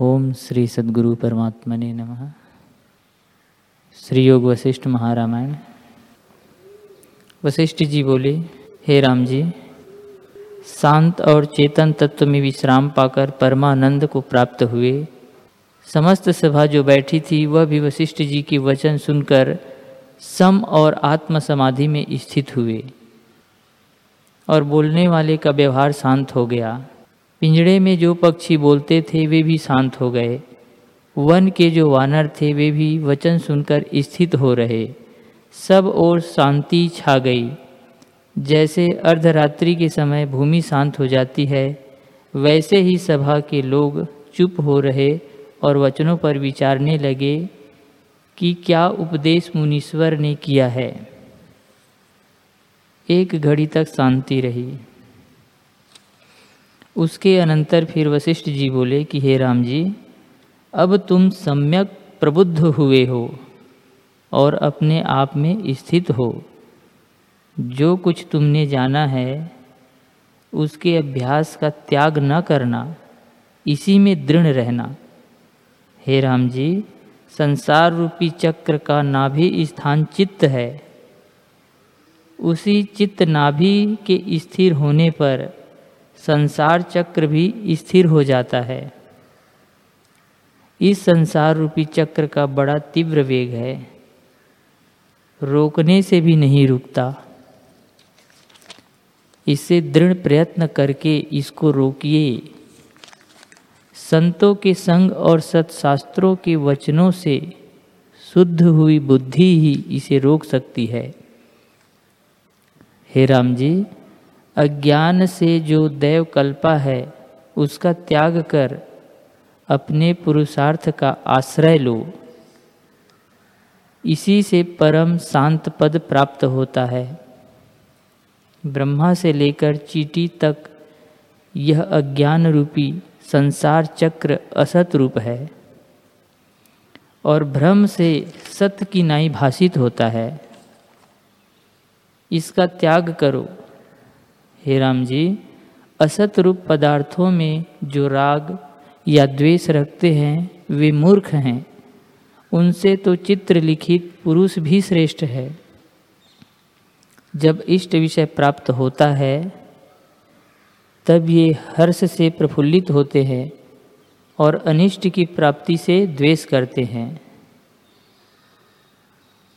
ओम श्री सद्गुरु परमात्मा ने नमः। श्री योग वशिष्ठ महारामायण। वशिष्ठ जी बोले, हे राम जी, शांत और चेतन तत्व में विश्राम पाकर परमानंद को प्राप्त हुए। समस्त सभा जो बैठी थी, वह भी वशिष्ठ जी के वचन सुनकर सम और आत्म समाधि में स्थित हुए और बोलने वाले का व्यवहार शांत हो गया। पिंजड़े में जो पक्षी बोलते थे, वे भी शांत हो गए। वन के जो वानर थे, वे भी वचन सुनकर स्थित हो रहे। सब ओर शांति छा गई। जैसे अर्धरात्रि के समय भूमि शांत हो जाती है, वैसे ही सभा के लोग चुप हो रहे और वचनों पर विचारने लगे कि क्या उपदेश मुनीश्वर ने किया है। एक घड़ी तक शांति रही। उसके अनंतर फिर वशिष्ठ जी बोले कि, हे राम जी, अब तुम सम्यक प्रबुद्ध हुए हो और अपने आप में स्थित हो। जो कुछ तुमने जाना है, उसके अभ्यास का त्याग न करना, इसी में दृढ़ रहना। हे राम जी, संसार रूपी चक्र का नाभि स्थान चित्त है। उसी चित्त नाभि के स्थिर होने पर संसार चक्र भी स्थिर हो जाता है। इस संसार रूपी चक्र का बड़ा तीव्र वेग है। रोकने से भी नहीं रुकता। इसे दृढ़ प्रयत्न करके इसको रोकिए। संतों के संग और सत्शास्त्रों के वचनों से शुद्ध हुई बुद्धि ही इसे रोक सकती है। हे राम जी अज्ञान से जो देव कल्पा है, उसका त्याग कर अपने पुरुषार्थ का आश्रय लो। इसी से परम शांत पद प्राप्त होता है। ब्रह्मा से लेकर चीटी तक यह अज्ञान रूपी संसार चक्र असत रूप है और भ्रम से सत्य की नाई भाषित होता है। इसका त्याग करो। हे राम जी असत रूप पदार्थों में जो राग या द्वेष रखते हैं, वे मूर्ख हैं। उनसे तो चित्र लिखित पुरुष भी श्रेष्ठ है। जब इष्ट विषय प्राप्त होता है, तब ये हर्ष से प्रफुल्लित होते हैं और अनिष्ट की प्राप्ति से द्वेष करते हैं।